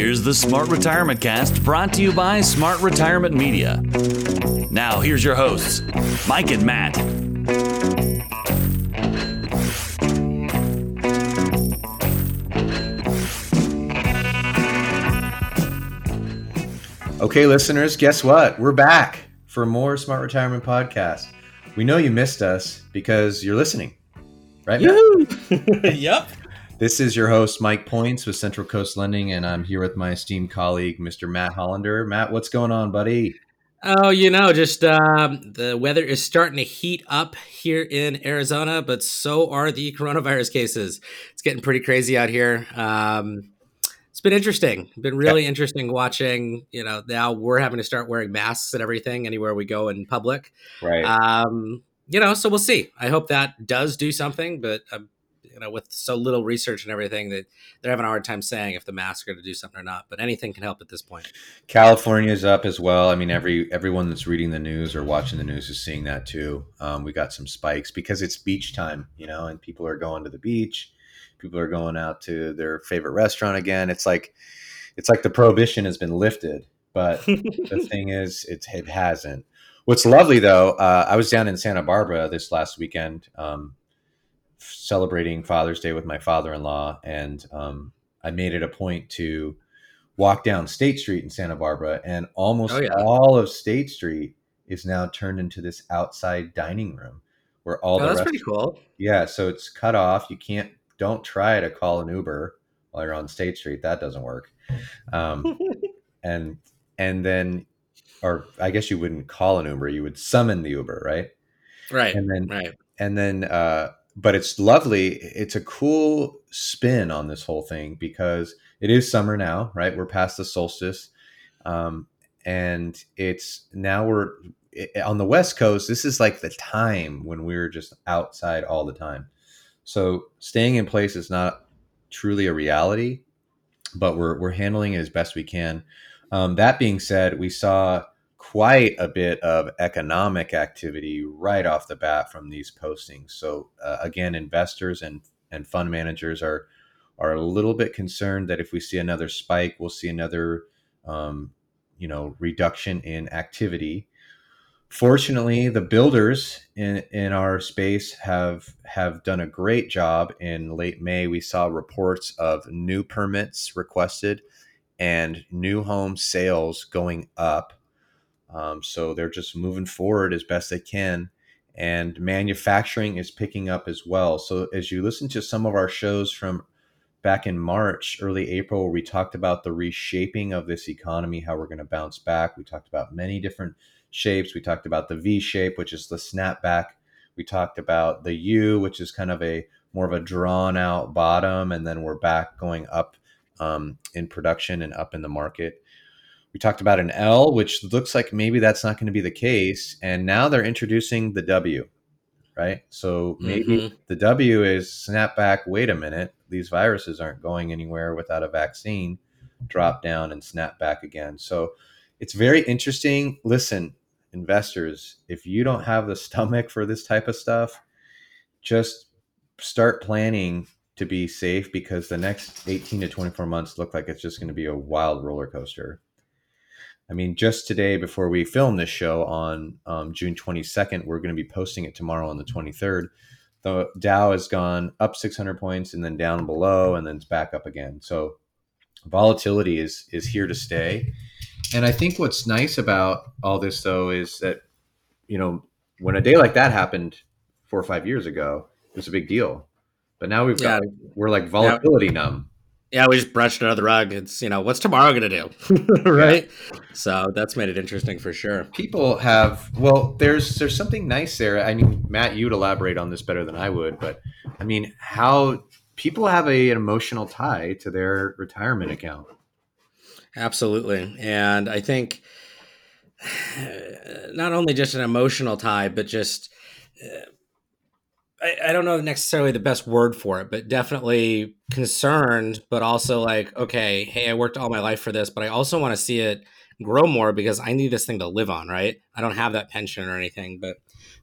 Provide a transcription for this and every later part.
Here's the Smart Retirement Cast brought to you by Smart Retirement Media. Now, here's your hosts, Mike and Matt. Okay, listeners, guess what? We're back for more Smart Retirement Podcast. We know you missed us because you're listening, right? Matt? yep. This is your host, Mike Points with Central Coast Lending, and I'm here with my esteemed colleague, Mr. Matt Hollander. Matt, what's going on, buddy? Oh, you know, just um, the weather is starting to heat up here in Arizona, but so are the coronavirus cases. It's getting pretty crazy out here. Um, it's been interesting. Been really yeah. interesting watching. You know, now we're having to start wearing masks and everything anywhere we go in public. Right. Um, you know, so we'll see. I hope that does do something, but I'm you know, with so little research and everything that they're having a hard time saying if the masks are to do something or not. But anything can help at this point. California's up as well. I mean, every everyone that's reading the news or watching the news is seeing that too. Um, we got some spikes because it's beach time, you know, and people are going to the beach. People are going out to their favorite restaurant again. It's like it's like the prohibition has been lifted, but the thing is, it's, it hasn't. What's lovely though, uh, I was down in Santa Barbara this last weekend. Um, celebrating Father's Day with my father-in-law, and um, I made it a point to walk down State Street in Santa Barbara, and almost oh, yeah. all of State Street is now turned into this outside dining room where all oh, the that's pretty cool. Yeah, so it's cut off. You can't. Don't try to call an Uber while you're on State Street. That doesn't work. Um, and and then, or I guess you wouldn't call an Uber. You would summon the Uber, right? Right. And then right. And then uh, but it's lovely. It's a cool spin on this whole thing because it is summer now, right? We're past the solstice. Um, and it's now we're on the West Coast. This is like the time when we're just outside all the time. So staying in place is not truly a reality, but we're, we're handling it as best we can. Um, that being said, we saw quite a bit of economic activity right off the bat from these postings. So uh, again, investors and and fund managers are are a little bit concerned that if we see another spike, we'll see another um, you know reduction in activity. Fortunately, the builders in in our space have have done a great job. In late May, we saw reports of new permits requested and new home sales going up um, so they're just moving forward as best they can. And manufacturing is picking up as well. So as you listen to some of our shows from back in March, early April, we talked about the reshaping of this economy, how we're going to bounce back. We talked about many different shapes. We talked about the V shape, which is the snapback. We talked about the U, which is kind of a more of a drawn out bottom, and then we're back going up um, in production and up in the market. We talked about an L, which looks like maybe that's not going to be the case. And now they're introducing the W, right? So maybe mm-hmm. the W is snap back, wait a minute, these viruses aren't going anywhere without a vaccine, drop down and snap back again. So it's very interesting. Listen, investors, if you don't have the stomach for this type of stuff, just start planning to be safe because the next 18 to 24 months look like it's just going to be a wild roller coaster. I mean, just today before we film this show on um, June 22nd, we're going to be posting it tomorrow on the 23rd. The Dow has gone up 600 points and then down below, and then it's back up again. So volatility is is here to stay. And I think what's nice about all this, though, is that you know when a day like that happened four or five years ago, it was a big deal. But now we've got yeah. we're like volatility yeah. numb yeah, we just brushed it under the rug. It's you know, what's tomorrow going to do, right? Yeah. So that's made it interesting for sure. People have well, there's there's something nice there. I mean, Matt, you'd elaborate on this better than I would, but I mean, how people have a, an emotional tie to their retirement account. Absolutely, and I think not only just an emotional tie, but just. Uh, I, I don't know necessarily the best word for it, but definitely concerned, but also like, okay, hey, I worked all my life for this, but I also want to see it grow more because I need this thing to live on, right? I don't have that pension or anything, but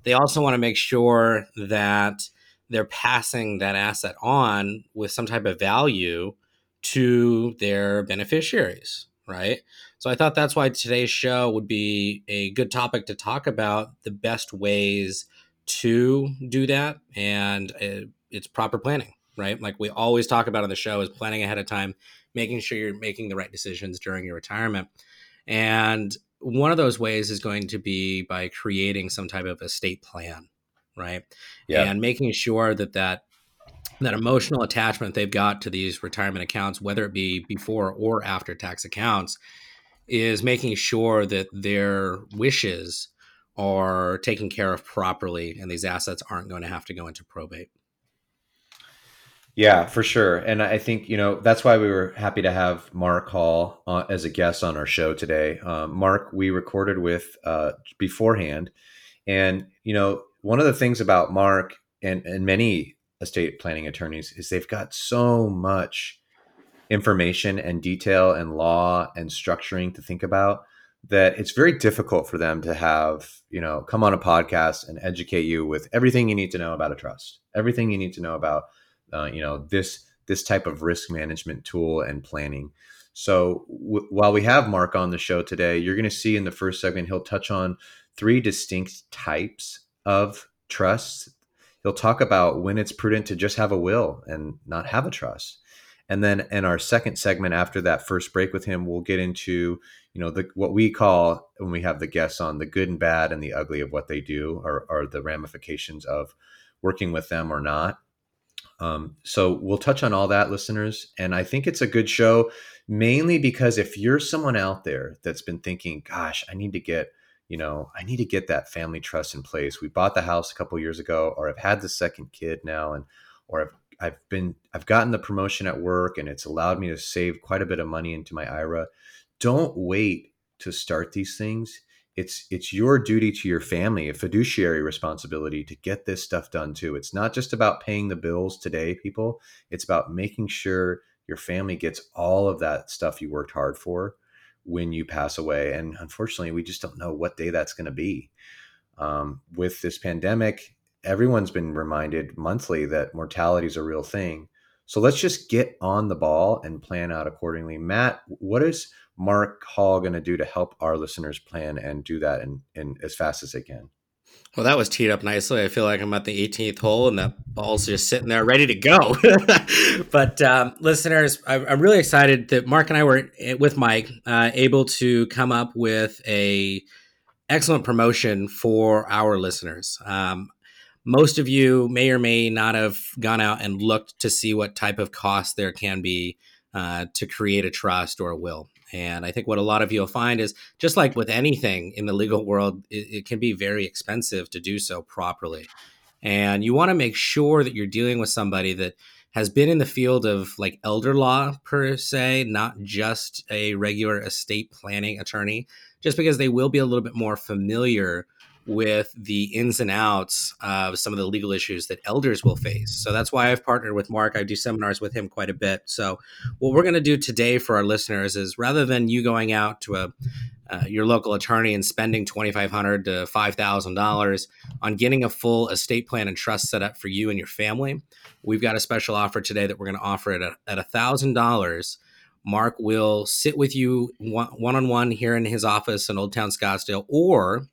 they also want to make sure that they're passing that asset on with some type of value to their beneficiaries, right? So I thought that's why today's show would be a good topic to talk about the best ways to do that and uh, it's proper planning, right? Like we always talk about on the show is planning ahead of time, making sure you're making the right decisions during your retirement. And one of those ways is going to be by creating some type of estate plan, right? Yeah. And making sure that that that emotional attachment they've got to these retirement accounts, whether it be before or after tax accounts, is making sure that their wishes are taken care of properly and these assets aren't going to have to go into probate. Yeah, for sure. And I think, you know, that's why we were happy to have Mark Hall uh, as a guest on our show today. Um, Mark, we recorded with uh, beforehand. And, you know, one of the things about Mark and, and many estate planning attorneys is they've got so much information and detail and law and structuring to think about that it's very difficult for them to have you know come on a podcast and educate you with everything you need to know about a trust everything you need to know about uh, you know this this type of risk management tool and planning. So w- while we have mark on the show today you're going to see in the first segment he'll touch on three distinct types of trusts. He'll talk about when it's prudent to just have a will and not have a trust and then in our second segment after that first break with him, we'll get into, you know, the what we call when we have the guests on the good and bad and the ugly of what they do or, or the ramifications of working with them or not. Um, so we'll touch on all that, listeners. And I think it's a good show, mainly because if you're someone out there that's been thinking, gosh, I need to get, you know, I need to get that family trust in place. We bought the house a couple years ago, or I've had the second kid now, and or I've I've been I've gotten the promotion at work and it's allowed me to save quite a bit of money into my IRA. Don't wait to start these things. It's it's your duty to your family, a fiduciary responsibility to get this stuff done too. It's not just about paying the bills today, people. It's about making sure your family gets all of that stuff you worked hard for when you pass away. And unfortunately, we just don't know what day that's going to be. Um, with this pandemic, everyone's been reminded monthly that mortality is a real thing. So let's just get on the ball and plan out accordingly. Matt, what is Mark Hall going to do to help our listeners plan and do that in, in as fast as they can? Well, that was teed up nicely. I feel like I'm at the 18th hole and that ball's just sitting there ready to go. but um, listeners, I'm really excited that Mark and I were eh, with Mike uh, able to come up with a excellent promotion for our listeners. Um, most of you may or may not have gone out and looked to see what type of cost there can be uh, to create a trust or a will. And I think what a lot of you will find is just like with anything in the legal world, it, it can be very expensive to do so properly. And you want to make sure that you're dealing with somebody that has been in the field of like elder law per se, not just a regular estate planning attorney, just because they will be a little bit more familiar with the ins and outs of some of the legal issues that elders will face. So that's why I've partnered with Mark. I do seminars with him quite a bit. So what we're going to do today for our listeners is rather than you going out to a uh, your local attorney and spending 2,500 to five thousand dollars on getting a full estate plan and trust set up for you and your family, we've got a special offer today that we're going to offer it at a thousand dollars. Mark will sit with you one on one here in his office in Old Town Scottsdale, or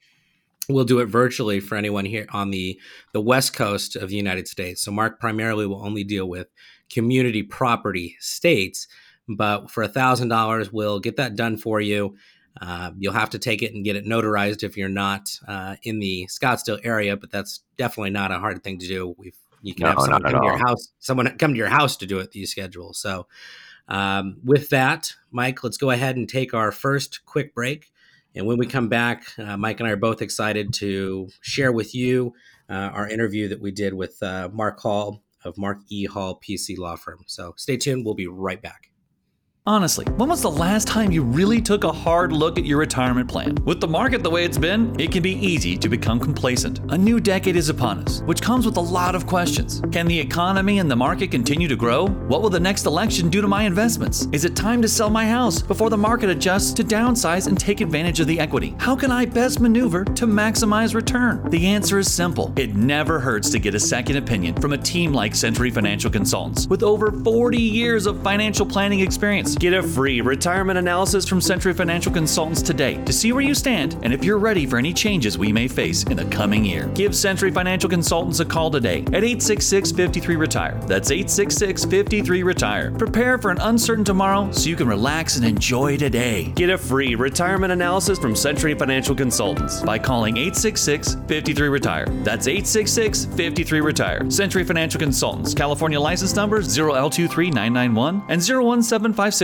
We'll do it virtually for anyone here on the, the West Coast of the United States. So, Mark primarily will only deal with community property states, but for a $1,000, we'll get that done for you. Uh, you'll have to take it and get it notarized if you're not uh, in the Scottsdale area, but that's definitely not a hard thing to do. We've, you can no, have someone come to your house, someone come to your house to do it. You schedule. So, um, with that, Mike, let's go ahead and take our first quick break. And when we come back, uh, Mike and I are both excited to share with you uh, our interview that we did with uh, Mark Hall of Mark E. Hall PC Law Firm. So stay tuned. We'll be right back. Honestly, when was the last time you really took a hard look at your retirement plan? With the market the way it's been, it can be easy to become complacent. A new decade is upon us, which comes with a lot of questions. Can the economy and the market continue to grow? What will the next election do to my investments? Is it time to sell my house before the market adjusts to downsize and take advantage of the equity? How can I best maneuver to maximize return? The answer is simple. It never hurts to get a second opinion from a team like Century Financial Consultants with over 40 years of financial planning experience. Get a free retirement analysis from Century Financial Consultants today to see where you stand and if you're ready for any changes we may face in the coming year. Give Century Financial Consultants a call today at 866 53 Retire. That's 866 53 Retire. Prepare for an uncertain tomorrow so you can relax and enjoy today. Get a free retirement analysis from Century Financial Consultants by calling 866 53 Retire. That's 866 53 Retire. Century Financial Consultants, California license number 0L23991 and 0175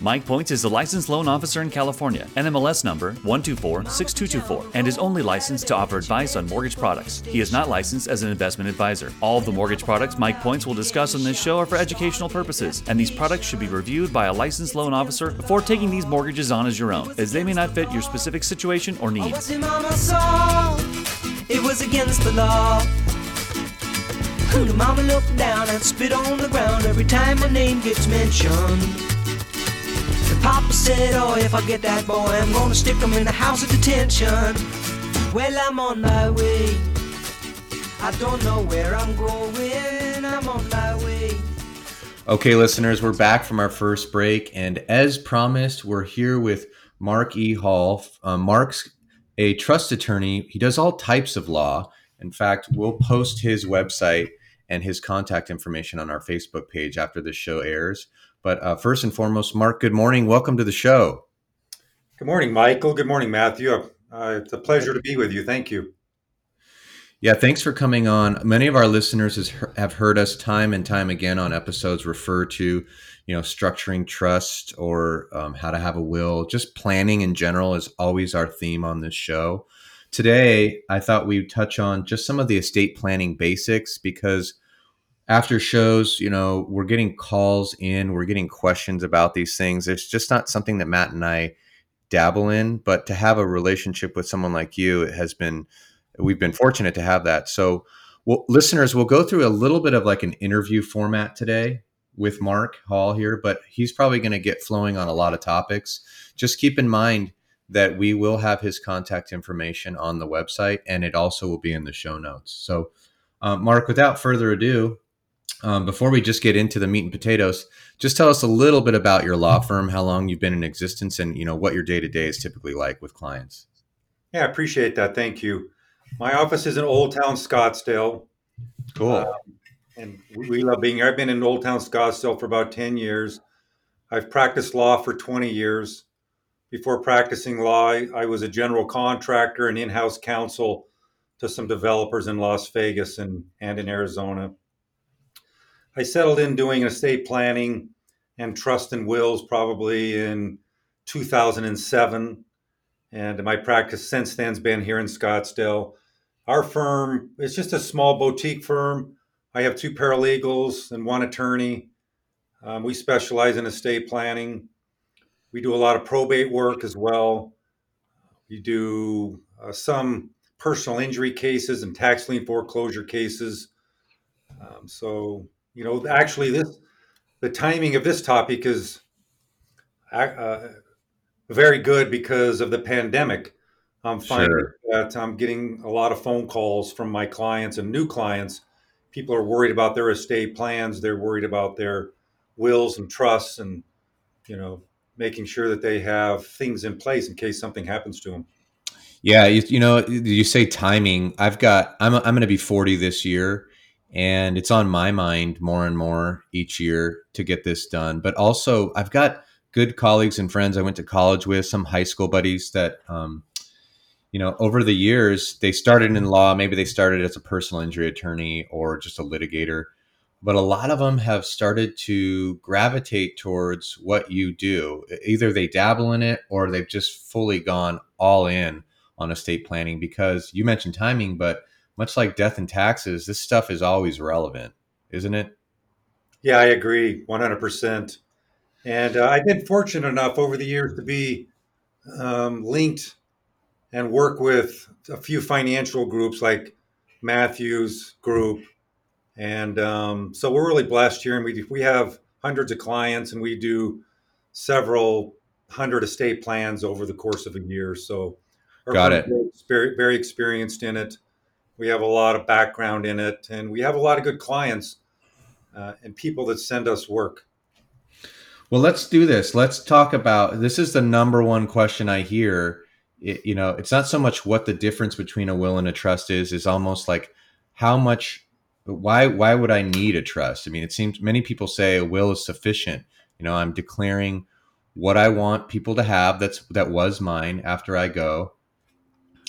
Mike Points is a licensed loan officer in California, NMLS number 1246224, and is only licensed to offer advice on mortgage products. He is not licensed as an investment advisor. All of the mortgage products Mike Points will discuss on this show are for educational purposes, and these products should be reviewed by a licensed loan officer before taking these mortgages on as your own, as they may not fit your specific situation or needs. It was against the law. The mama looked down and spit on the ground every time my name gets mentioned. Papa said, Oh, if I get that boy, I'm gonna stick him in the house of detention. Well, I'm on my way. I don't know where I'm going. I'm on my way. Okay, listeners, we're back from our first break, and as promised, we're here with Mark E. Hall. Uh, Mark's a trust attorney. He does all types of law. In fact, we'll post his website and his contact information on our Facebook page after the show airs. But uh, first and foremost, Mark, good morning. Welcome to the show. Good morning, Michael. Good morning, Matthew. Uh, it's a pleasure to be with you. Thank you. Yeah, thanks for coming on. Many of our listeners has, have heard us time and time again on episodes refer to, you know, structuring trust or um, how to have a will. Just planning in general is always our theme on this show. Today, I thought we'd touch on just some of the estate planning basics because after shows, you know, we're getting calls in, we're getting questions about these things. It's just not something that Matt and I dabble in, but to have a relationship with someone like you it has been we've been fortunate to have that. So, well, listeners, we'll go through a little bit of like an interview format today with Mark Hall here, but he's probably going to get flowing on a lot of topics. Just keep in mind that we will have his contact information on the website and it also will be in the show notes. So, uh, Mark, without further ado, um, before we just get into the meat and potatoes, just tell us a little bit about your law firm, how long you've been in existence, and you know what your day to day is typically like with clients. Yeah, I appreciate that. Thank you. My office is in Old Town Scottsdale. Cool. Um, and we love being here. I've been in Old Town Scottsdale for about 10 years. I've practiced law for 20 years. Before practicing law, I was a general contractor and in house counsel to some developers in Las Vegas and, and in Arizona. I settled in doing estate planning and trust and wills probably in 2007. And my practice since then has been here in Scottsdale. Our firm is just a small boutique firm. I have two paralegals and one attorney. Um, we specialize in estate planning. We do a lot of probate work as well. We do uh, some personal injury cases and tax lien foreclosure cases. Um, so you know, actually, this the timing of this topic is uh, very good because of the pandemic. I'm finding sure. that I'm getting a lot of phone calls from my clients and new clients. People are worried about their estate plans. They're worried about their wills and trusts, and you know, making sure that they have things in place in case something happens to them. Yeah, you, you know, you say timing. I've got. I'm I'm going to be 40 this year, and it's on my mind more and more each year to get this done. But also, I've got good colleagues and friends I went to college with, some high school buddies that, um, you know, over the years they started in law. Maybe they started as a personal injury attorney or just a litigator, but a lot of them have started to gravitate towards what you do. Either they dabble in it or they've just fully gone all in on estate planning because you mentioned timing, but much like death and taxes, this stuff is always relevant, isn't it? Yeah, I agree 100%. And uh, I've been fortunate enough over the years to be um, linked and work with a few financial groups like Matthews Group. And um, so we're really blessed here. And we, we have hundreds of clients and we do several hundred estate plans over the course of a year. So, got it. Very, very experienced in it. We have a lot of background in it, and we have a lot of good clients uh, and people that send us work. Well, let's do this. Let's talk about this. Is the number one question I hear. It, you know, it's not so much what the difference between a will and a trust is. Is almost like how much. Why? Why would I need a trust? I mean, it seems many people say a will is sufficient. You know, I'm declaring what I want people to have. That's that was mine after I go.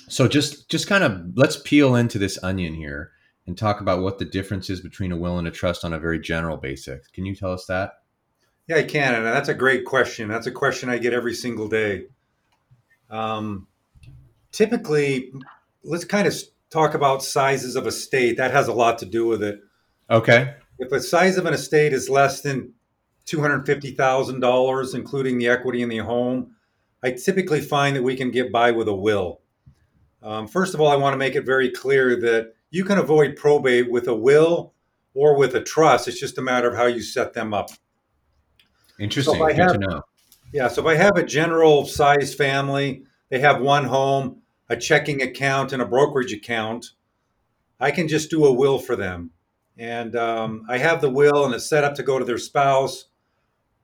So just just kind of let's peel into this onion here and talk about what the difference is between a will and a trust on a very general basis. Can you tell us that? Yeah, I can. And that's a great question. That's a question I get every single day. Um, typically, let's kind of talk about sizes of estate. That has a lot to do with it. Okay. If the size of an estate is less than $250,000, including the equity in the home, I typically find that we can get by with a will. Um, first of all, I want to make it very clear that you can avoid probate with a will or with a trust. It's just a matter of how you set them up. Interesting. So Good have, to know. Yeah. So if I have a general sized family, they have one home, a checking account, and a brokerage account, I can just do a will for them. And um, I have the will and it's set up to go to their spouse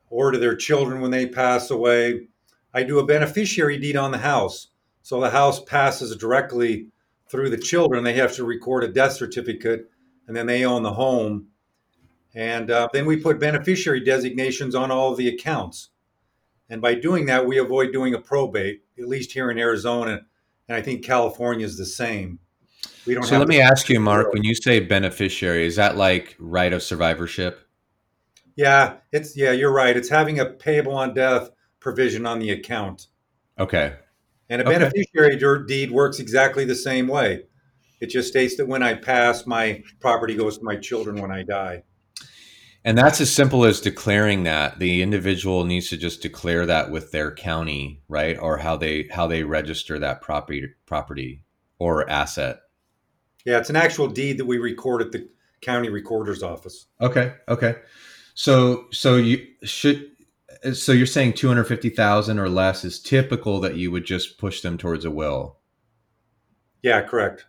or to their children when they pass away. I do a beneficiary deed on the house. So the house passes directly through the children. They have to record a death certificate and then they own the home. And uh, then we put beneficiary designations on all of the accounts. And by doing that, we avoid doing a probate, at least here in Arizona. And I think California is the same. We don't so let me ask you, Mark, when you say beneficiary, is that like right of survivorship? Yeah, it's yeah, you're right. It's having a payable on death provision on the account. Okay. And a okay. beneficiary deed works exactly the same way. It just states that when I pass, my property goes to my children when I die. And that's as simple as declaring that the individual needs to just declare that with their county, right? Or how they how they register that property property or asset. Yeah, it's an actual deed that we record at the county recorder's office. Okay. Okay. So so you should so you're saying 250,000 or less is typical that you would just push them towards a will. Yeah, correct.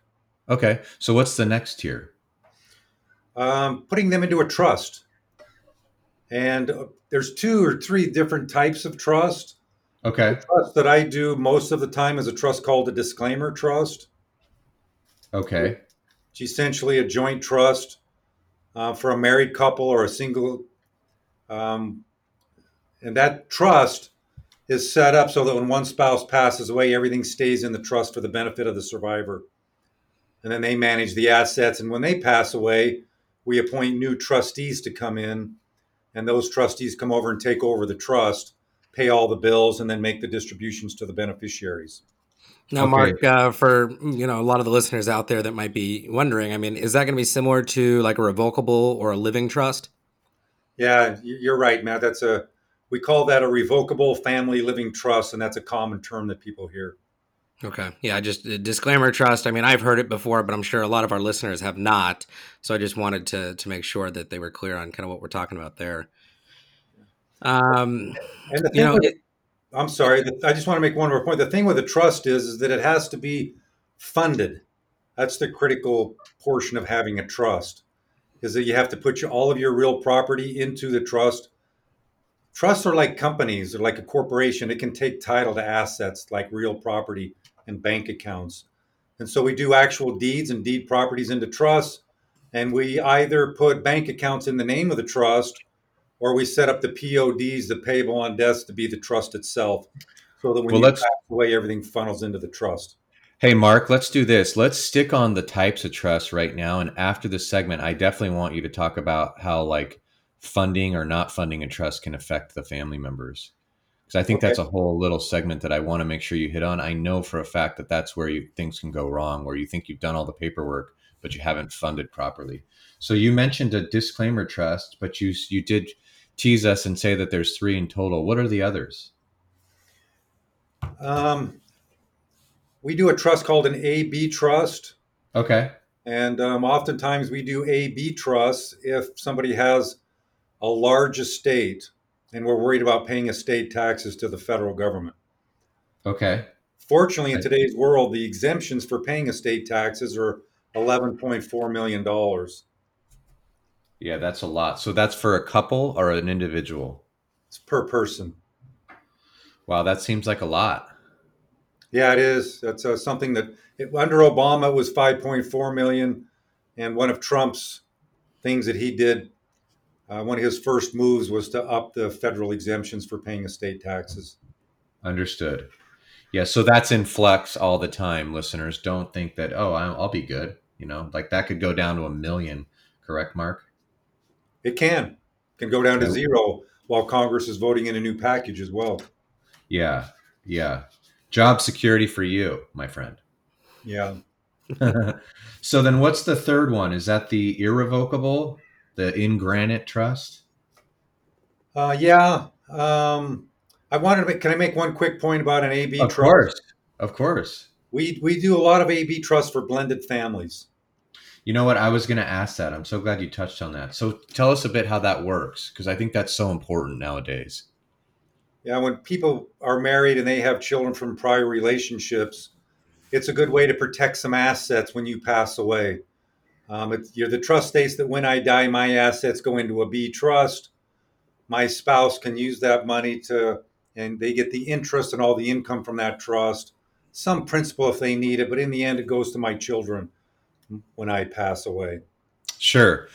Okay. So what's the next tier? Um, putting them into a trust. And uh, there's two or three different types of trust. Okay. The trust that I do most of the time is a trust called a disclaimer trust. Okay. It's essentially a joint trust uh, for a married couple or a single. Um, and that trust is set up so that when one spouse passes away, everything stays in the trust for the benefit of the survivor. And then they manage the assets. And when they pass away, we appoint new trustees to come in and those trustees come over and take over the trust, pay all the bills, and then make the distributions to the beneficiaries. Now, okay. Mark, uh, for you know a lot of the listeners out there that might be wondering, I mean, is that going to be similar to like a revocable or a living trust? Yeah, you're right, Matt. That's a we call that a revocable family living trust, and that's a common term that people hear. Okay. Yeah, just a disclaimer trust. I mean, I've heard it before, but I'm sure a lot of our listeners have not. So I just wanted to to make sure that they were clear on kind of what we're talking about there. Um, and the thing you know, with, it, I'm sorry, I just want to make one more point. The thing with a trust is, is that it has to be funded. That's the critical portion of having a trust, is that you have to put your, all of your real property into the trust. Trusts are like companies, or like a corporation. It can take title to assets like real property and bank accounts. And so we do actual deeds and deed properties into trusts. And we either put bank accounts in the name of the trust or we set up the PODs, the payable on deaths, to be the trust itself. So that when well, you pass away, everything funnels into the trust. Hey, Mark, let's do this. Let's stick on the types of trust right now. And after this segment, I definitely want you to talk about how, like, funding or not funding a trust can affect the family members. Because I think Okay. that's a whole little segment that I want to make sure you hit on. I know for a fact that that's where you, things can go wrong, where you think you've done all the paperwork, but you haven't funded properly. So you mentioned a disclaimer trust, but you you did tease us and say that there's three in total. What are the others? Um, we do a trust called an AB trust. Okay. And um, oftentimes we do AB trusts if somebody has a large estate and we're worried about paying estate taxes to the federal government. Okay. Fortunately, in today's world, the exemptions for paying estate taxes are $11.4 million. Yeah, that's a lot. So that's for a couple or an individual. It's per person. Wow, that seems like a lot. Yeah, it is. That's uh, something that it, under Obama it was 5.4 million, and one of Trump's things that he did, uh, one of his first moves was to up the federal exemptions for paying estate taxes. Understood. Yeah, so that's in flux all the time. Listeners, don't think that oh, I'll, I'll be good. You know, like that could go down to a million. Correct, Mark? It can can go down to zero while Congress is voting in a new package as well. Yeah, yeah. Job security for you, my friend. Yeah. so then, what's the third one? Is that the irrevocable, the in granite trust? Uh, yeah. Um, I wanted to make, can I make one quick point about an AB Of trust? course, of course. We, we do a lot of AB trusts for blended families. You know what? I was going to ask that. I'm so glad you touched on that. So tell us a bit how that works, because I think that's so important nowadays. Yeah, when people are married and they have children from prior relationships, it's a good way to protect some assets when you pass away. Um, you're, the trust states that when I die, my assets go into a B trust. My spouse can use that money to, and they get the interest and all the income from that trust. Some principal if they need it, but in the end, it goes to my children when I pass away. Sure.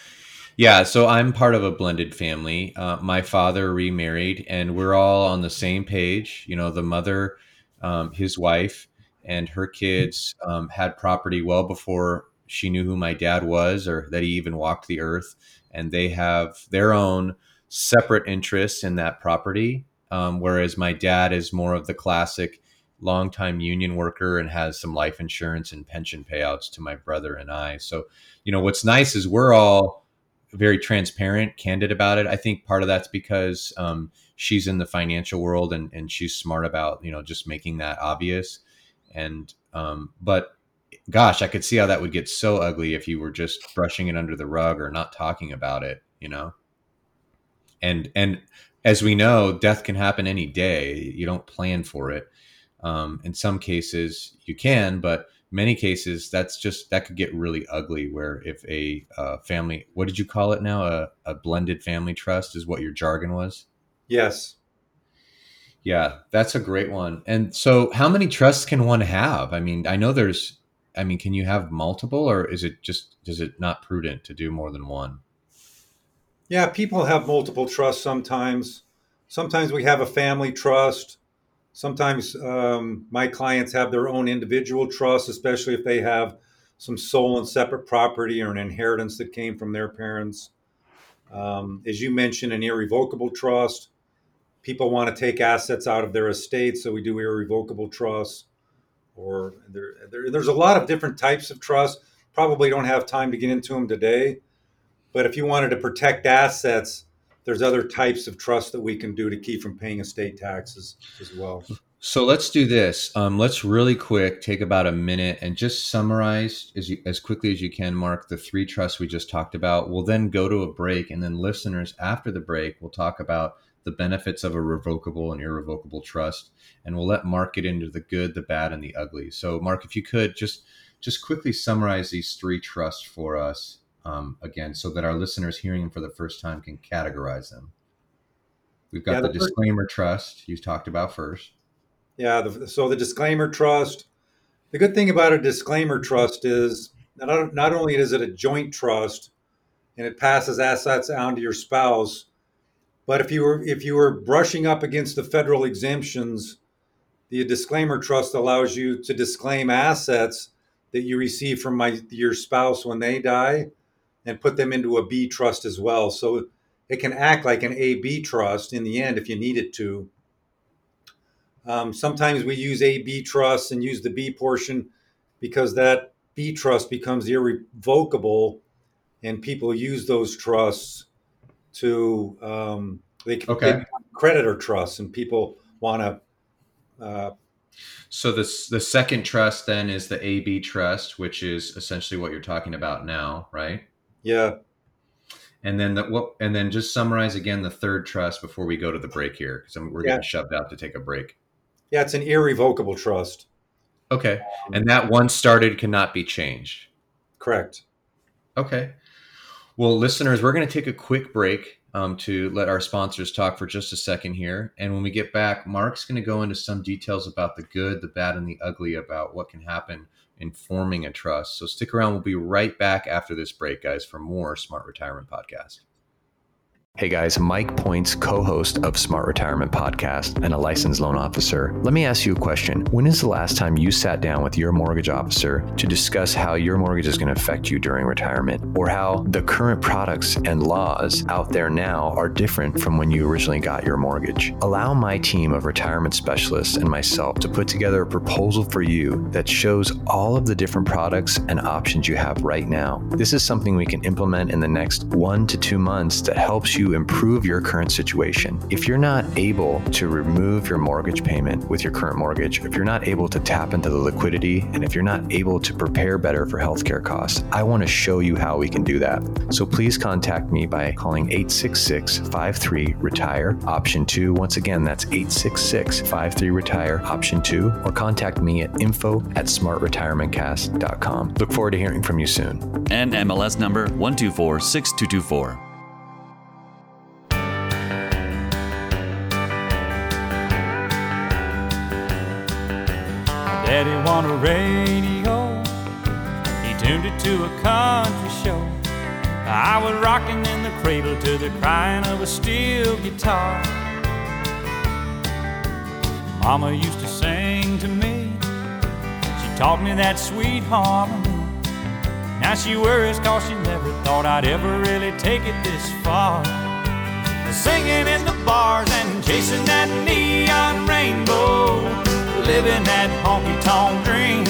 Yeah, so I'm part of a blended family. Uh, my father remarried, and we're all on the same page. You know, the mother, um, his wife, and her kids um, had property well before she knew who my dad was or that he even walked the earth. And they have their own separate interests in that property. Um, whereas my dad is more of the classic longtime union worker and has some life insurance and pension payouts to my brother and I. So, you know, what's nice is we're all very transparent, candid about it. I think part of that's because um, she's in the financial world and, and she's smart about, you know, just making that obvious. And, um, but gosh, I could see how that would get so ugly if you were just brushing it under the rug or not talking about it, you know? And, and as we know, death can happen any day. You don't plan for it. Um, in some cases you can, but many cases that's just that could get really ugly where if a uh, family what did you call it now a, a blended family trust is what your jargon was Yes. yeah that's a great one and so how many trusts can one have i mean i know there's i mean can you have multiple or is it just is it not prudent to do more than one Yeah, people have multiple trusts sometimes. Sometimes we have a family trust. Sometimes um, my clients have their own individual trust, especially if they have some sole and separate property or an inheritance that came from their parents. Um, as you mentioned, an irrevocable trust. People want to take assets out of their estate, so we do irrevocable trusts. Or there, there, there's a lot of different types of trusts. Probably don't have time to get into them today. But if you wanted to protect assets, there's other types of trust that we can do to keep from paying estate taxes as well. so let's do this um, let's really quick take about a minute and just summarize as, you, as quickly as you can mark the three trusts we just talked about we'll then go to a break and then listeners after the break we'll talk about the benefits of a revocable and irrevocable trust and we'll let mark get into the good the bad and the ugly so mark if you could just just quickly summarize these three trusts for us um, again so that our listeners hearing them for the first time can categorize them we've got Yeah, the, the first- disclaimer trust you talked about first Yeah, the, so the disclaimer trust. The good thing about a disclaimer trust is not, not only is it a joint trust and it passes assets on to your spouse, but if you were if you were brushing up against the federal exemptions, the disclaimer trust allows you to disclaim assets that you receive from my your spouse when they die and put them into a B trust as well. So it can act like an AB trust in the end if you need it to. Um, sometimes we use AB trust and use the B portion because that B trust becomes irrevocable and people use those trusts to um, they, Okay. they creditor trusts and people want to uh, So this the second trust then is the AB trust, which is essentially what you're talking about now, right? yeah And then the what? And then just summarize again the third trust before we go to the break here, because we're Yeah. getting shoved out to take a break. yeah it's an irrevocable trust Okay, and that once started cannot be changed. correct Okay. Well, listeners, we're going to take a quick break um, to let our sponsors talk for just a second here. And when we get back, Mark's going to go into some details about the good, the bad, and the ugly about what can happen in forming a trust. So stick around. We'll be right back after this break, guys, for more Smart Retirement Podcast. Hey guys, Mike Points, co host of Smart Retirement Podcast and a licensed loan officer. Let me ask you a question. When is the last time you sat down with your mortgage officer to discuss how your mortgage is going to affect you during retirement or how the current products and laws out there now are different from when you originally got your mortgage? Allow my team of retirement specialists and myself to put together a proposal for you that shows all of the different products and options you have right now. This is something we can implement in the next one to two months that helps you improve your current situation. If you're not able to remove your mortgage payment with your current mortgage, if you're not able to tap into the liquidity, and if you're not able to prepare better for healthcare costs, I want to show you how we can do that. So please contact me by calling 866 53 Retire, option 2. Once again, that's 866 53 Retire, option 2, or contact me at info at smartretirementcast.com. Look forward to hearing from you soon. NMLS number 1246224. Daddy won a radio. He tuned it to a country show. I was rocking in the cradle to the crying of a steel guitar. Mama used to sing to me. She taught me that sweet harmony. Now she worries cause she never thought I'd ever really take it this far. Singing in the bars and chasing that neon rainbow. Living that honky tonk dream.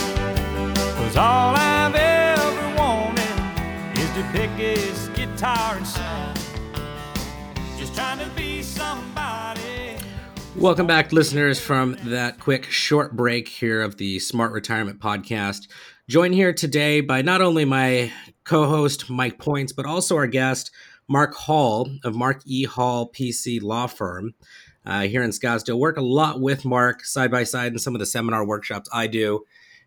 Was all I've ever wanted is to pick his guitar and sing. Just trying to be somebody. Welcome back, listeners, from that quick short break here of the Smart Retirement Podcast. Joined here today by not only my co host, Mike Points, but also our guest, Mark Hall of Mark E. Hall PC Law Firm uh, here in Scottsdale. Work a lot with Mark side by side in some of the seminar workshops I do,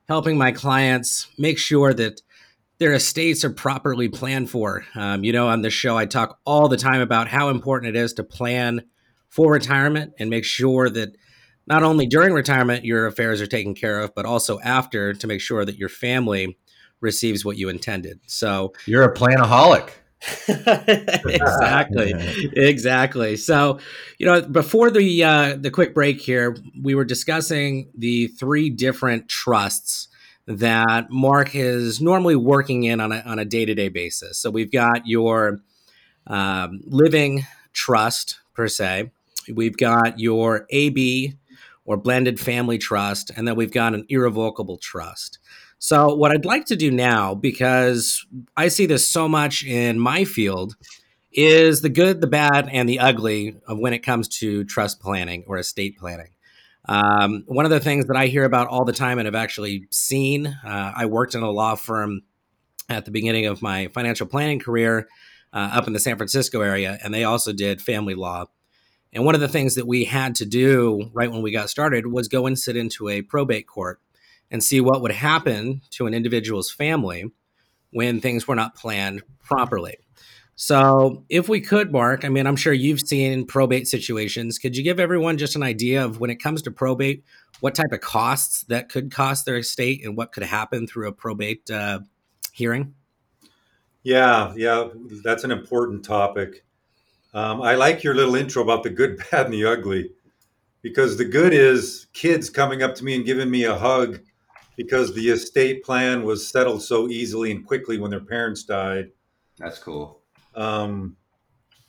helping my clients make sure that their estates are properly planned for. Um, you know, on this show, I talk all the time about how important it is to plan for retirement and make sure that not only during retirement your affairs are taken care of, but also after to make sure that your family receives what you intended. So, You're a planaholic. exactly, exactly. So, you know, before the uh, the quick break here, we were discussing the three different trusts that Mark is normally working in on a on a day to day basis. So we've got your um, living trust per se. We've got your AB or blended family trust, and then we've got an irrevocable trust. So, what I'd like to do now, because I see this so much in my field, is the good, the bad, and the ugly of when it comes to trust planning or estate planning. Um, one of the things that I hear about all the time and have actually seen, uh, I worked in a law firm at the beginning of my financial planning career uh, up in the San Francisco area, and they also did family law. And one of the things that we had to do right when we got started was go and sit into a probate court and see what would happen to an individual's family when things were not planned properly. So, if we could, Mark, I mean, I'm sure you've seen probate situations. Could you give everyone just an idea of when it comes to probate, what type of costs that could cost their estate and what could happen through a probate uh, hearing? Yeah, yeah, that's an important topic. Um, I like your little intro about the good, bad, and the ugly, because the good is kids coming up to me and giving me a hug because the estate plan was settled so easily and quickly when their parents died. That's cool. Um,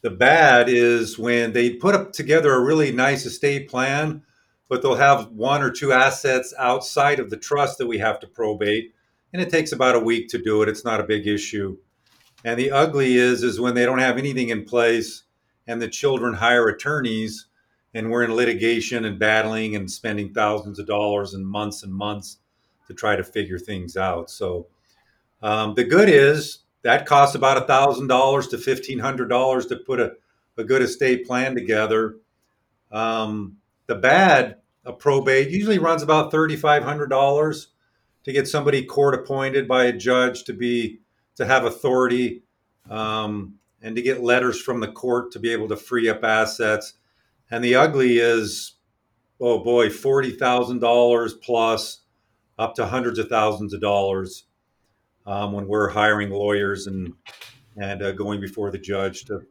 the bad is when they put up together a really nice estate plan, but they'll have one or two assets outside of the trust that we have to probate, and it takes about a week to do it. It's not a big issue. And the ugly is is when they don't have anything in place, and the children hire attorneys, and we're in litigation and battling and spending thousands of dollars and months and months to try to figure things out. So um, the good is that costs about a thousand dollars to fifteen hundred dollars to put a, a good estate plan together. Um, the bad, a probate usually runs about thirty five hundred dollars to get somebody court appointed by a judge to be to have authority um, and to get letters from the court to be able to free up assets. And the ugly is, oh boy, forty thousand dollars plus up to hundreds of thousands of dollars um, when we're hiring lawyers and and uh, going before the judge to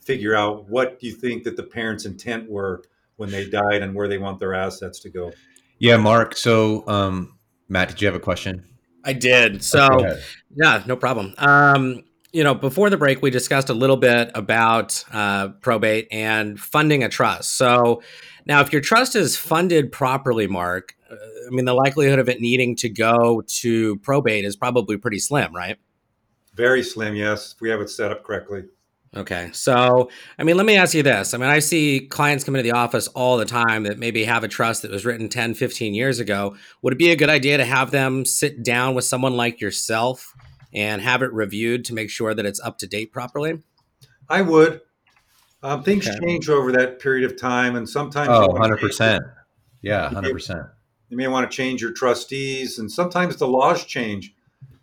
figure out what do you think that the parents' intent were when they died and where they want their assets to go. Yeah, Mark. So, um, Matt, did you have a question? I did. So, yeah, no problem. Um, you know, before the break, we discussed a little bit about uh, probate and funding a trust. So, now if your trust is funded properly, Mark, I mean, the likelihood of it needing to go to probate is probably pretty slim, right? Very slim, yes, if we have it set up correctly. Okay. So, I mean, let me ask you this. I mean, I see clients come into the office all the time that maybe have a trust that was written 10, 15 years ago. Would it be a good idea to have them sit down with someone like yourself and have it reviewed to make sure that it's up to date properly? I would. Um, things Okay. change over that period of time, and sometimes you Oh, 100%. Yeah, 100%. You may want to change your trustees, and sometimes the laws change.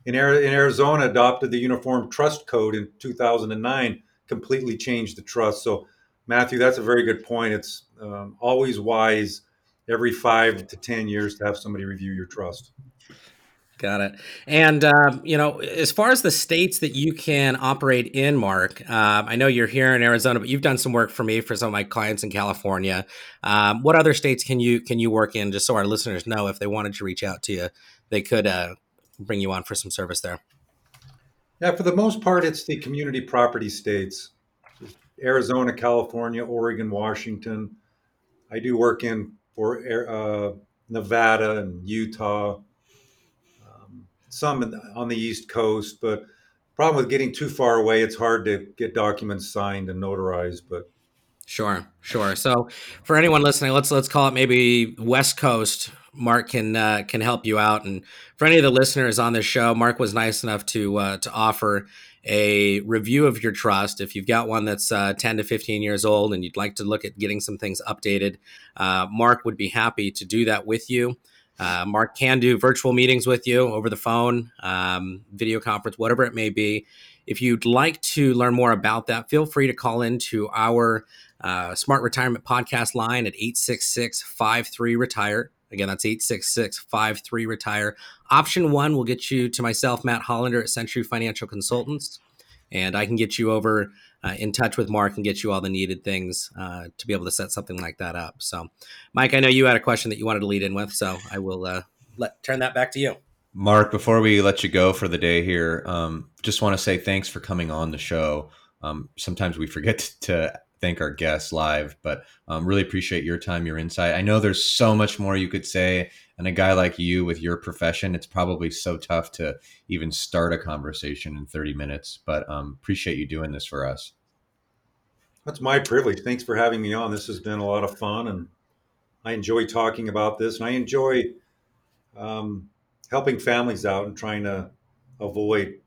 In, in Arizona, adopted the Uniform Trust Code in 2009, completely changed the trust. So, Matthew, that's a very good point. It's um, always wise every five to 10 years to have somebody review your trust. Got it. And um, you know, as far as the states that you can operate in, Mark, um, I know you're here in Arizona, but you've done some work for me for some of my clients in California. Um, what other states can you can you work in? Just so our listeners know, if they wanted to reach out to you, they could uh, bring you on for some service there. Yeah, for the most part, it's the community property states Arizona, California, Oregon, Washington. I do work in for uh, Nevada and Utah, some the, on the East Coast. But problem with getting too far away, it's hard to get documents signed and notarized. But Sure, sure. So, for anyone listening, let's let's call it maybe West Coast. Mark can uh, can help you out, and for any of the listeners on this show, Mark was nice enough to uh, to offer a review of your trust. If you've got one that's uh, ten to fifteen years old and you'd like to look at getting some things updated, uh, Mark would be happy to do that with you. Uh, Mark can do virtual meetings with you over the phone, um, video conference, whatever it may be. If you'd like to learn more about that, feel free to call into our uh, Smart Retirement Podcast line at 866 53 Retire. Again, that's 866 53 Retire. Option one will get you to myself, Matt Hollander at Century Financial Consultants. And I can get you over uh, in touch with Mark and get you all the needed things uh, to be able to set something like that up. So, Mike, I know you had a question that you wanted to lead in with, so I will uh, let turn that back to you. Mark, before we let you go for the day here, um, just want to say thanks for coming on the show. Um, sometimes we forget to thank our guests live, but um, really appreciate your time, your insight. I know there's so much more you could say, and a guy like you with your profession, it's probably so tough to even start a conversation in 30 minutes. But um, appreciate you doing this for us. that's my privilege. Thanks for having me on. This has been a lot of fun, and I enjoy talking about this, and I enjoy um, helping families out and trying to avoid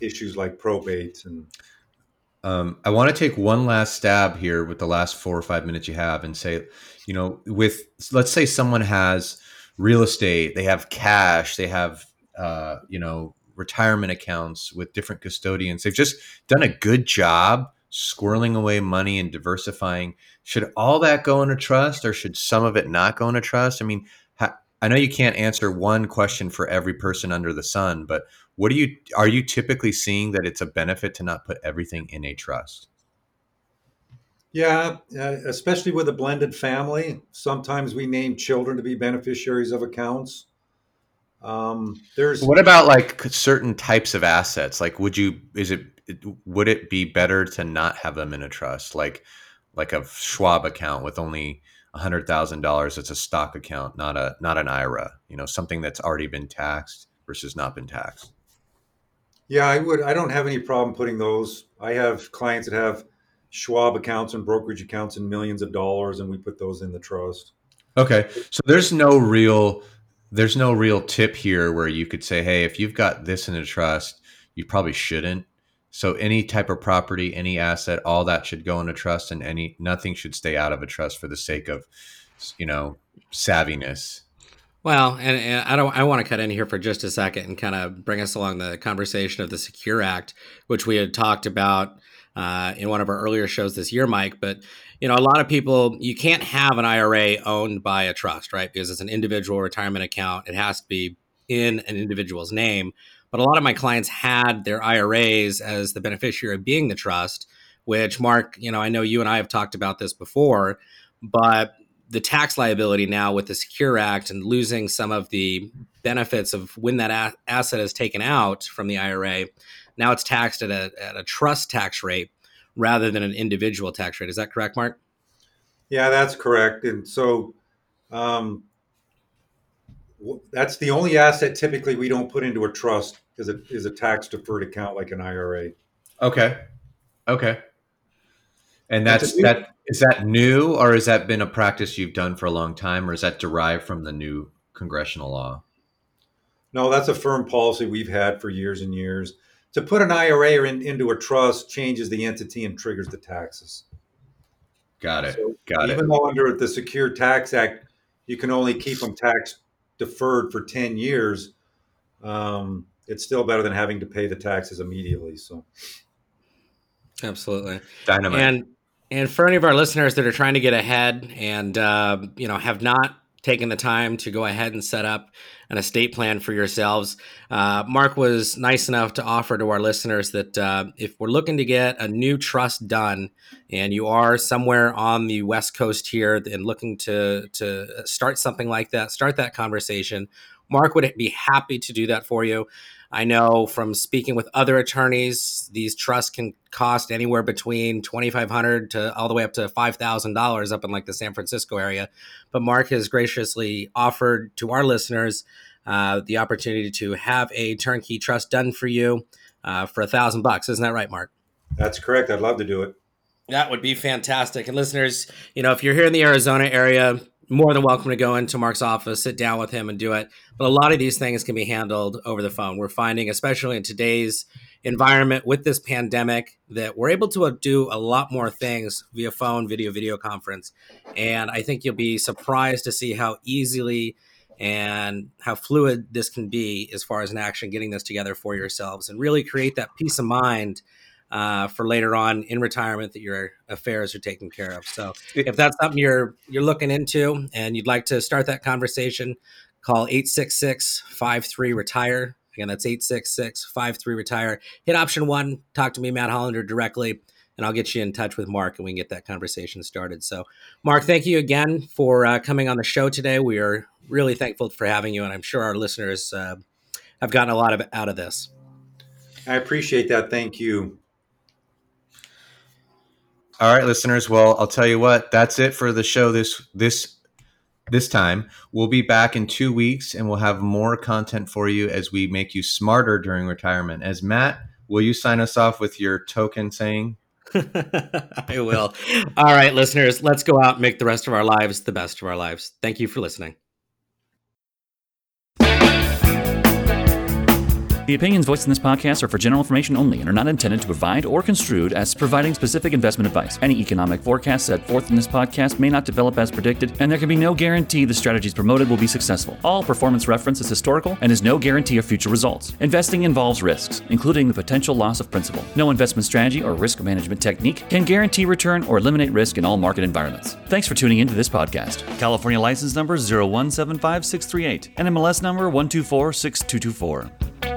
issues like probate and Um, I want to take one last stab here with the last four or five minutes you have and say, you know, with let's say someone has real estate, they have cash, they have, uh, you know, retirement accounts with different custodians. They've just done a good job squirreling away money and diversifying. Should all that go in a trust or should some of it not go in a trust? I mean, I know you can't answer one question for every person under the sun, but what do you are you typically seeing that it's a benefit to not put everything in a trust? Yeah, uh, especially with a blended family. Sometimes we name children to be beneficiaries of accounts. Um, there's What about like certain types of assets? Like, would you is it would it be better to not have them in a trust, like like a Schwab account with only hundred thousand dollars? It's a stock account, not a not an IRA. You know, something that's already been taxed versus not been taxed. yeah, I would. I don't have any problem putting those. I have clients that have Schwab accounts and brokerage accounts and millions of dollars, and we put those in the trust. Okay, so there's no real there's no real tip here where you could say, hey, if you've got this in a trust, you probably shouldn't. So any type of property, any asset, all that should go in a trust, and any nothing should stay out of a trust for the sake of, you know, savviness. Well, and, and I don't. I want to cut in here for just a second and kind of bring us along the conversation of the Secure Act, which we had talked about uh, in one of our earlier shows this year, Mike. But you know, a lot of people you can't have an IRA owned by a trust, right? Because it's an individual retirement account. It has to be in an individual's name. But a lot of my clients had their IRAs as the beneficiary of being the trust. Which, Mark, you know, I know you and I have talked about this before, but the tax liability now with the Secure Act and losing some of the benefits of when that a- asset is taken out from the IRA, now it's taxed at a, at a trust tax rate rather than an individual tax rate. Is that correct, Mark? Yeah, that's correct. And so um, w- that's the only asset typically we don't put into a trust is a, is a tax deferred account like an IRA. Okay, okay. And that's new- that. Is that new, or has that been a practice you've done for a long time, or is that derived from the new congressional law? No, that's a firm policy we've had for years and years. To put an IRA or in, into a trust changes the entity and triggers the taxes. Got it. So Got it. Even though under the Secure Tax Act, you can only keep them tax deferred for 10 years, um, it's still better than having to pay the taxes immediately. So, Absolutely. Dynamite. And and for any of our listeners that are trying to get ahead and uh, you know have not taken the time to go ahead and set up an estate plan for yourselves, uh, Mark was nice enough to offer to our listeners that uh, if we're looking to get a new trust done, and you are somewhere on the West Coast here and looking to to start something like that, start that conversation. Mark would be happy to do that for you. I know from speaking with other attorneys, these trusts can cost anywhere between twenty five hundred to all the way up to five thousand dollars up in like the San Francisco area. But Mark has graciously offered to our listeners uh, the opportunity to have a turnkey trust done for you uh, for a thousand bucks. Isn't that right, Mark? that's correct. I'd love to do it. That would be fantastic. And listeners, you know, if you're here in the Arizona area, more than welcome to go into Mark's office, sit down with him, and do it. But a lot of these things can be handled over the phone. We're finding, especially in today's environment with this pandemic, that we're able to uh, do a lot more things via phone, video, video conference. And I think you'll be surprised to see how easily and how fluid this can be as far as an action getting this together for yourselves and really create that peace of mind uh, for later on in retirement that your affairs are taken care of. So if that's something you're you're looking into and you'd like to start that conversation, call 866-53 retire. Again, that's 866-53 retire. Hit option 1, talk to me Matt Hollander directly and I'll get you in touch with Mark and we can get that conversation started. So, Mark, thank you again for uh, coming on the show today. We are really thankful for having you and I'm sure our listeners uh, have gotten a lot of out of this. I appreciate that. Thank you. All right, listeners. Well, I'll tell you what. That's it for the show this this this time. We'll be back in two weeks, and we'll have more content for you as we make you smarter during retirement. As Matt, will you sign us off with your token saying? I will. All right, listeners, let's go out and make the rest of our lives the best of our lives. Thank you for listening. The opinions voiced in this podcast are for general information only and are not intended to provide or construed as providing specific investment advice. Any economic forecast set forth in this podcast may not develop as predicted, and there can be no guarantee the strategies promoted will be successful. All performance reference is historical and is no guarantee of future results. Investing involves risks, including the potential loss of principal. No investment strategy or risk management technique can guarantee return or eliminate risk in all market environments. Thanks for tuning into this podcast. California license number 0175638 and NMLS number 1246224.